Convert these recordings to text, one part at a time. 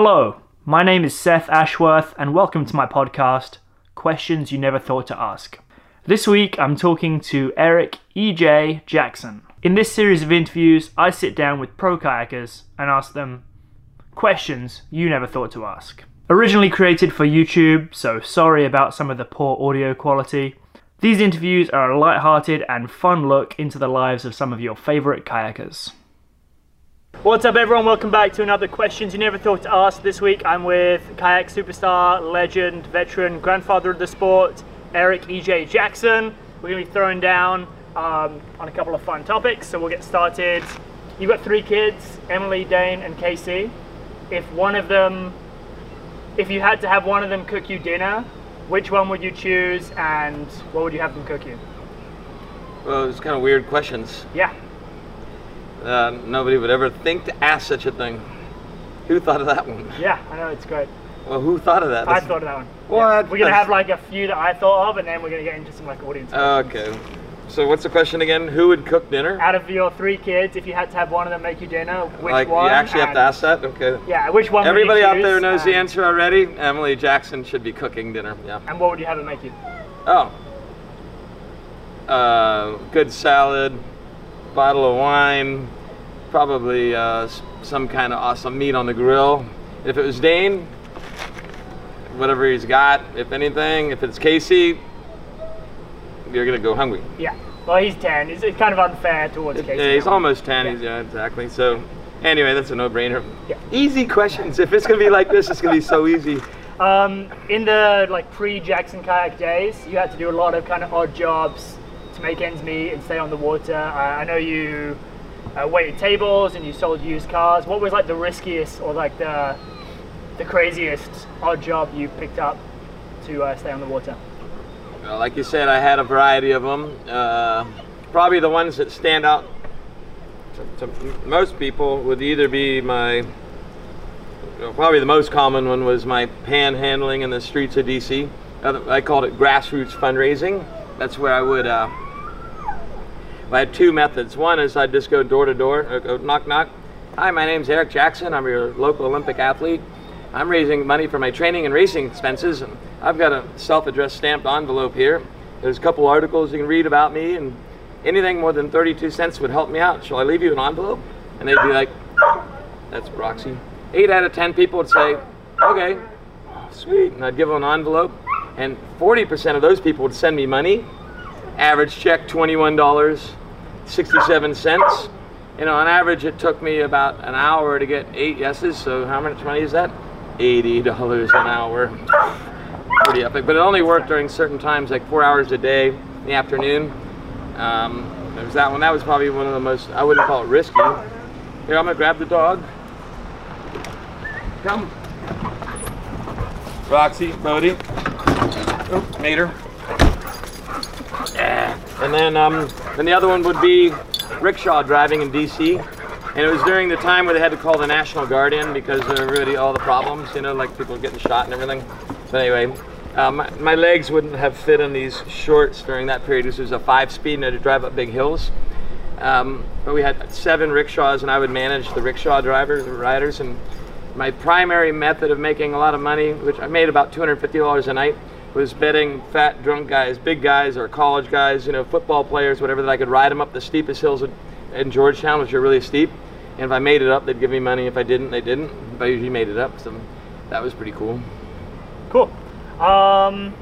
Hello, my name is Seth Ashworth, and welcome to my podcast, Questions You Never Thought to Ask. This week I'm talking to Eric E.J. Jackson. In this series of interviews, I sit down with pro kayakers and ask them questions you never thought to ask. Originally created for YouTube, so sorry about some of the poor audio quality. These interviews are a light-hearted and fun look into the lives of some of your favourite kayakers. What's up everyone, welcome back to another Questions You Never Thought to Ask. This week I'm with kayak superstar, legend, veteran, grandfather of the sport, Eric EJ Jackson. We're going to be throwing down um, on a couple of fun topics, so we'll get started. You've got three kids, Emily, Dane and Casey. If one of them, if you had to have one of them cook you dinner, which one would you choose and what would you have them cook you? Well, it's kind of weird questions. Yeah. Uh, nobody would ever think to ask such a thing. Who thought of that one? Yeah, I know, it's great. Well, who thought of that? I That's- thought of that one. What? Yeah. We're going to have like a few that I thought of and then we're going to get into some like audience questions. Okay. So what's the question again? Who would cook dinner? Out of your three kids, if you had to have one of them make you dinner, which like one? you actually have to ask that? Okay. Yeah, which one would you Everybody out there knows the answer already. Emily Jackson should be cooking dinner. Yeah. And what would you have it make you? Oh. Uh, good salad, bottle of wine, probably uh, some kind of awesome meat on the grill. If it was Dane, whatever he's got. If anything, if it's Casey, you're gonna go hungry. Yeah. Well, he's 10. It's, kind of unfair towards Casey. Yeah, he's almost 10. Yeah. He's, yeah, exactly. So, anyway, that's a no-brainer. Yeah. Easy questions. If it's gonna be like this, it's gonna be so easy. Um, in the like pre-Jackson kayak days, you had to do a lot of kind of odd jobs to make ends meet and stay on the water. I, I know you uh, waited tables and you sold used cars. What was like the riskiest or like the the craziest odd job you picked up to uh, stay on the water? Well, like you said, I had a variety of them. Uh, probably the ones that stand out to, to most people would either be my, probably the most common one was my panhandling in the streets of DC. Uh, I called it grassroots fundraising. That's where I would. I had two methods. One is I'd just go door to door, uh, knock knock. Hi, my name's Eric Jackson. I'm your local Olympic athlete. I'm raising money for my training and racing expenses, and I've got a self-addressed stamped envelope here. There's a couple articles you can read about me, and anything more than 32 cents would help me out. Shall I leave you an envelope? And they'd be like, "That's Roxy." Eight out of ten people would say, "Okay, sweet," and I'd give them an envelope, and 40% of those people would send me money. Average check $21.67. You know, on average, it took me about an hour to get eight yeses. So how much money is that? Eighty dollars an hour. Pretty epic. But it only worked during certain times, like four hours a day in the afternoon. Um, there was that one. That was probably one of the most. I wouldn't call it risky. Here, I'm gonna grab the dog. Come. Roxy, Bodie. Mater. And then, um, then the other one would be rickshaw driving in DC. And it was during the time where they had to call the National Guard in because of really all the problems, you know, like people getting shot and everything. But anyway, uh, my, legs wouldn't have fit in these shorts during that period. This was a five speed and I had to drive up big hills. Um, but we had seven rickshaws and I would manage the rickshaw drivers, the riders. And my primary method of making a lot of money, which I made about $250 a night, was betting fat drunk guys, big guys, or college guys, you know, football players, whatever, that I could ride them up the steepest hills in- Georgetown, which are really steep. And if I made it up, they'd give me money. If I didn't, they didn't. But I usually made it up, so that was pretty cool. Cool. Um,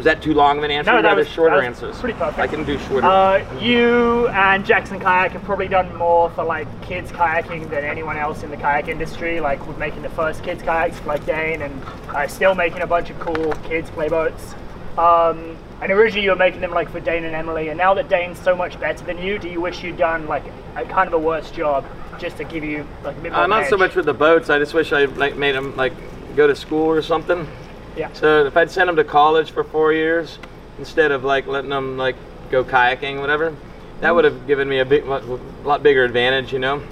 Was that too long of an answer? No, that was- shorter that was answers. pretty perfect. I can do shorter. uh, you and Jackson Kayak have probably done more for like kids kayaking than anyone else in the kayak industry. Like with making the first kids kayaks like Dane, and uh, still making a bunch of cool kids playboats. Um, and originally you were making them like for Dane and Emily, and now that Dane's so much better than you, do you wish you'd done like a kind of a worse job just to give you like a bit more? Uh, not so much with the boats. I just wish I like made them like go to school or something. Yeah. So if I'd sent them to college for four years instead of like letting them like go kayaking, whatever, that would have given me a big, lot, lot bigger advantage, you know.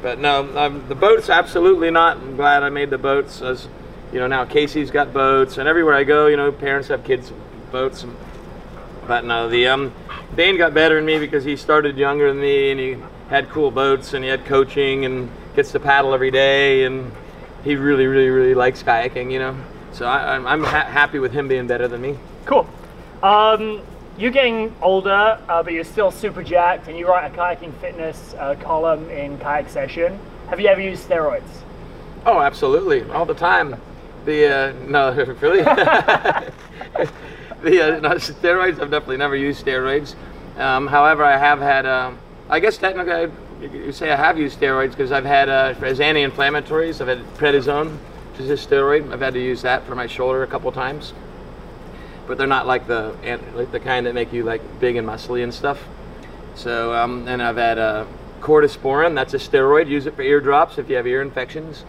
But no, um, the boats absolutely not. I'm glad I made the boats. As you know, now Casey's got boats, and everywhere I go, you know, parents have kids boats. But no, the um, Dane got better than me because he started younger than me, and he had cool boats, and he had coaching, and gets to paddle every day, and he really, really, really likes kayaking. You know, so I, I'm, I'm ha- happy with him being better than me. Cool. Um, you're getting older, uh, but you're still super jacked, and you write a kayaking fitness uh, column in Kayak Session. Have you ever used steroids? Oh, absolutely, all the time. The uh, no, really. the uh, no, steroids. I've definitely never used steroids. Um, however, I have had. Uh, I guess technically, I, you say I have used steroids because I've had uh, as anti-inflammatories. I've had prednisone, is a steroid. I've had to use that for my shoulder a couple times. But they're not like the like the kind that make you like big and muscly and stuff. So um, and I've had uh, cordyceps. That's a steroid. Use it for eardrops if you have ear infections.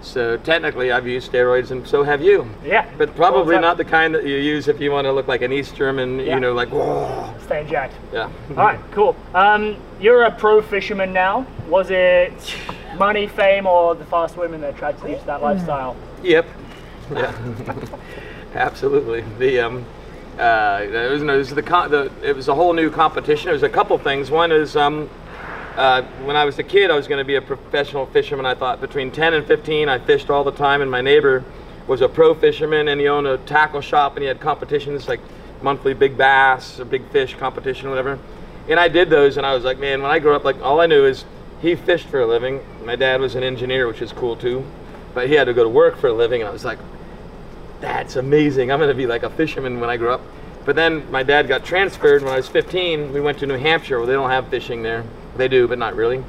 So technically, I've used steroids, and so have you. Yeah. But probably time. not the kind that you use if you want to look like an East German, Yeah. you know, like, whoa. Staying jacked. Yeah. All right, cool. Um, you're a pro fisherman now. Was it money, fame, or the fast women that attracted you to that lifestyle? Yep. Yeah. Absolutely. The um, uh, it was, no, it was the, the it was a whole new competition. It was a couple things. One is um, uh, when I was a kid, I was going to be a professional fisherman. I thought between 10 and 15, I fished all the time, and my neighbor was a pro fisherman, and he owned a tackle shop, and he had competitions like monthly big bass or big fish competition, whatever. And I did those, and I was like, man, when I grew up, like all I knew is he fished for a living. My dad was an engineer, which is cool too, but he had to go to work for a living, and I was like, that's amazing. I'm going to be like a fisherman when I grow up. But then my dad got transferred when I was 15. We went to New Hampshire where they don't have fishing there. They do, but not really.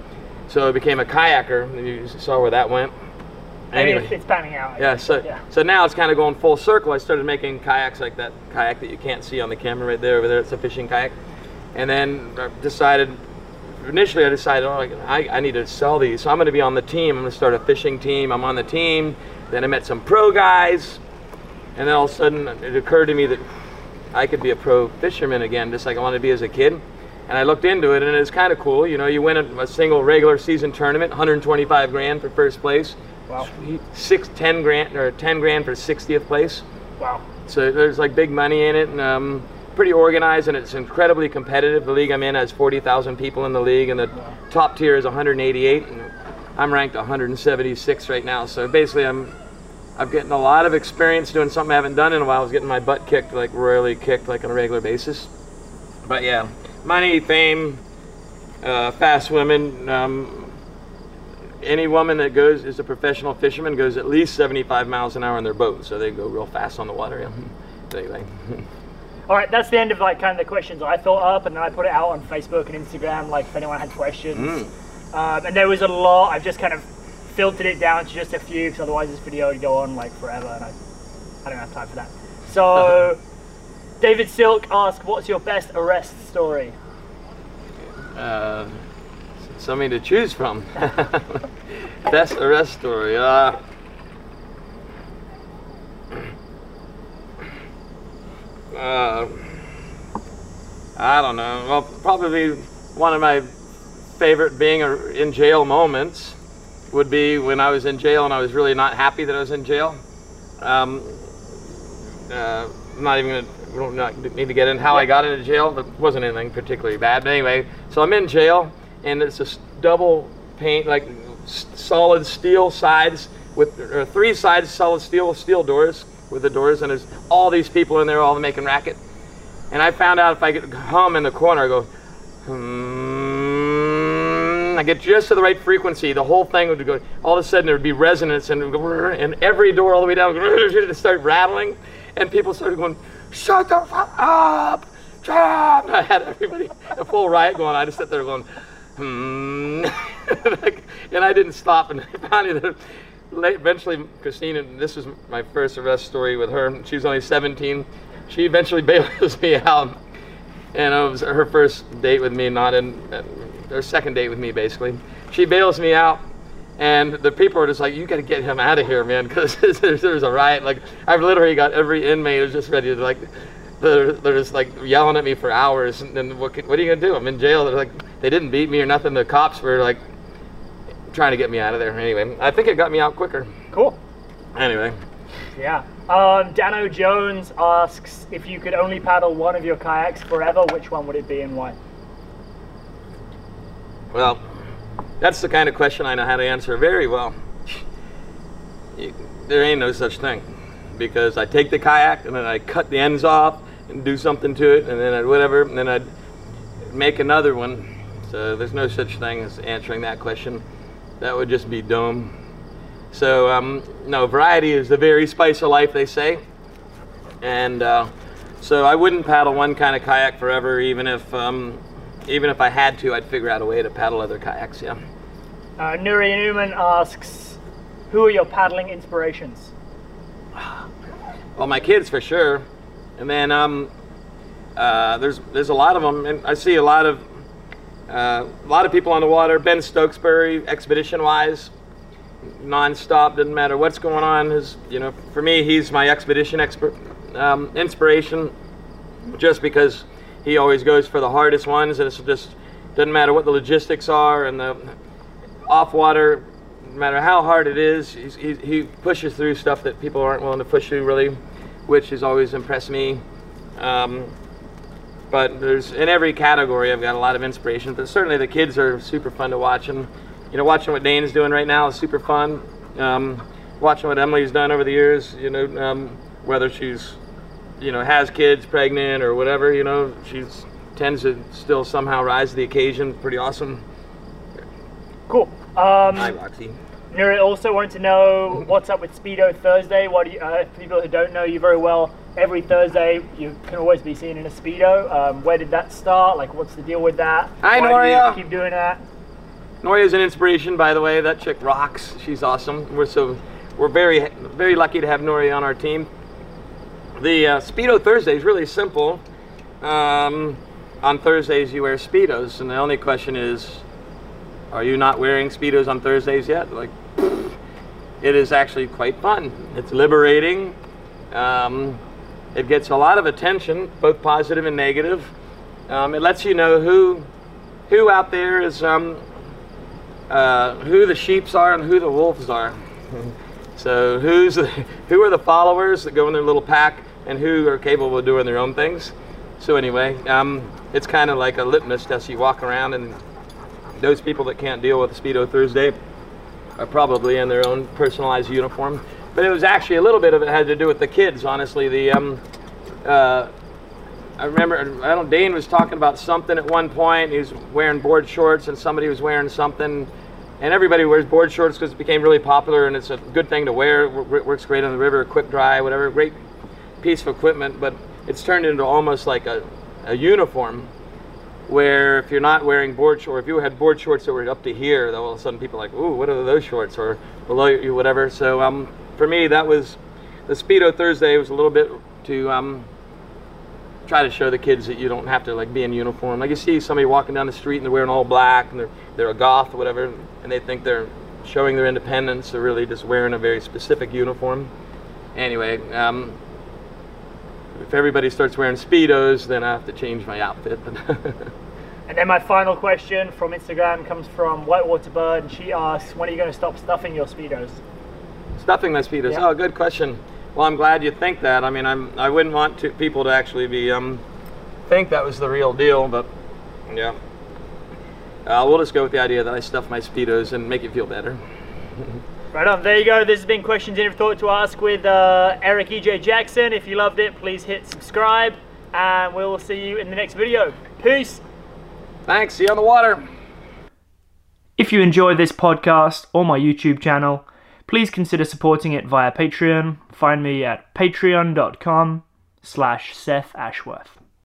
So I became a kayaker. and You saw where that went. Anyway. it's, it's panning out. Yeah, so yeah. so now it's kind of going full circle. I started making kayaks like that kayak that you can't see on the camera right there over there. It's a fishing kayak, and then I decided. Initially, I decided, oh, I, I need to sell these, so I'm going to be on the team. I'm going to start a fishing team. I'm on the team. Then I met some pro guys, and then all of a sudden it occurred to me that I could be a pro fisherman again, just like I wanted to be as a kid. And I looked into it, and it's kind of cool. You know, you win a, a single regular season tournament, 125 grand for first place Wow. six, ten grand or ten grand for 60th place. Wow. So there's like big money in it, and um, pretty organized, and it's incredibly competitive. The league I'm in has 40,000 people in the league, and the top tier is 188, and I'm ranked 176 right now. So basically, I'm I'm getting a lot of experience doing something I haven't done in a while. I was getting my butt kicked, like royally kicked, like on a regular basis. But yeah, money, fame, uh, fast women. Um, any woman that goes is a professional fisherman goes at least 75 miles an hour in their boat, so they go real fast on the water. Yeah. Anyway, All right, that's the end of like kind of the questions I thought up, and then I put it out on Facebook and Instagram, like if anyone had questions. Mm. Um, and there was a lot. I've just kind of filtered it down to just a few, because otherwise this video would go on like forever, and I, I don't have time for that. So, David Silk asked, "What's your best arrest story?" uh, something to choose from. Best arrest story. Uh, uh, I don't know. Well, probably one of my favorite being in jail moments would be when I was in jail and I was really not happy that I was in jail. Um, uh, I'm not even gonna we don't not need to get in how I got into jail. But it wasn't anything particularly bad. But anyway, so I'm in jail and it's this double paint like s- solid steel sides with or three sides solid steel steel doors with the doors and there's all these people in there all making racket. And I found out if I could hum in the corner, I go, hmm, I get just to the right frequency, the whole thing would go, all of a sudden there would be resonance and, and every door all the way down would start rattling. And people started going, shut the fuck up, shut up. And I had everybody, a full riot going. I just sat there going, hmm. And I didn't stop. And finally, eventually, Christine, and this was my first arrest story with her. She was only 17. She eventually bails me out. And it was her first date with me, not in, her second date with me, basically. She bails me out. And the people are just like, you got to get him out of here, man, because there's, a riot. Like, I've literally got every inmate who's just ready to, like, they're, they're just like yelling at me for hours. And then what, what are you going to do? I'm in jail. They're like, they didn't beat me or nothing. The cops were like trying to get me out of there. Anyway, I think it got me out quicker. Cool. Anyway, Yeah. Um, Dano Jones asks if you could only paddle one of your kayaks forever, which one would it be and why? well, that's the kind of question I know how to answer very well. you, there ain't no such thing because I take the kayak and then I cut the ends off and do something to it and then I'd whatever and then I'd make another one. So there's no such thing as answering that question. That would just be dumb. So um, no, variety is the very spice of life, they say. And uh, so I wouldn't paddle one kind of kayak forever, even if um, even if I had to, I'd figure out a way to paddle other kayaks. Yeah. Uh, Nouria Newman asks, "Who are your paddling inspirations?" Well, my kids for sure, and then um, uh, there's there's a lot of them, and I see a lot of uh, a lot of people on the water. Ben Stookesberry, expedition wise, nonstop. Doesn't matter what's going on. His, you know, for me, he's my expedition expert, um, inspiration, just because he always goes for the hardest ones, and it's just doesn't matter what the logistics are and the off water. No matter how hard it is, he, he pushes through stuff that people aren't willing to push through, really, which has always impressed me. Um, but there's in every category I've got a lot of inspiration. But certainly the kids are super fun to watch, and you know watching what Dane's doing right now is super fun. Um, watching what Emily's done over the years, you know, um, whether she's you know has kids, pregnant or whatever, you know, she's tends to still somehow rise to the occasion. Pretty awesome. Cool. Um, Hi, Roxy. Nouria also wanted to know what's up with Speedo Thursday. What do you, uh, for people who don't know you very well, every Thursday you can always be seen in a Speedo. Um, where did that start? Like, what's the deal with that? Hi, Why Nouria. Do keep doing that? Nouria's an inspiration, by the way. That chick rocks. She's awesome. We're so we're very very lucky to have Nouria on our team. The uh, Speedo Thursday is really simple. Um, on Thursdays you wear speedos, and the only question is, are you not wearing speedos on Thursdays yet? Like, it is actually quite fun. It's liberating. Um, it gets a lot of attention, both positive and negative. Um, it lets you know who who out there is um, uh, who the sheeps are and who the wolves are. So who's the, who are the followers that go in their little pack and who are capable of doing their own things. So anyway, um, it's kind of like a litmus test. You walk around and those people that can't deal with Speedo Thursday are probably in their own personalized uniform. But it was actually a little bit of it had to do with the kids, honestly. The um, uh, I remember I don't Dane was talking about something at one point. He was wearing board shorts and somebody was wearing something and everybody wears board shorts because it became really popular and it's a good thing to wear. It works great on the river, quick dry, whatever. Great piece of equipment, but it's turned into almost like a, a uniform where if you're not wearing board shorts, or if you had board shorts that were up to here, then all of a sudden people are like, ooh, what are those shorts? Or below you, whatever. So um, for me, that was the Speedo Thursday was a little bit to um, try to show the kids that you don't have to like be in uniform. Like you see somebody walking down the street and they're wearing all black and they're they're a goth or whatever, and they think they're showing their independence. They're really just wearing a very specific uniform. Anyway, um, if everybody starts wearing speedos, then I have to change my outfit. And then my final question from Instagram comes from Whitewater Bird, and she asks, "When are you going to stop stuffing your speedos?" Stuffing my speedos. Oh, good question. Well, I'm glad you think that. I mean, I'm I wouldn't want to, people to actually be um, think that was the real deal, but yeah. Uh, we'll just go with the idea that I stuff my speedos and make it feel better. Right on. There you go. This has been questions you never thought to ask with uh, Eric EJ Jackson. If you loved it, please hit subscribe, and we'll see you in the next video. Peace. Thanks. See you on the water. If you enjoy this podcast or my YouTube channel, please consider supporting it via Patreon. Find me at patreon.com slash Seth Ashworth.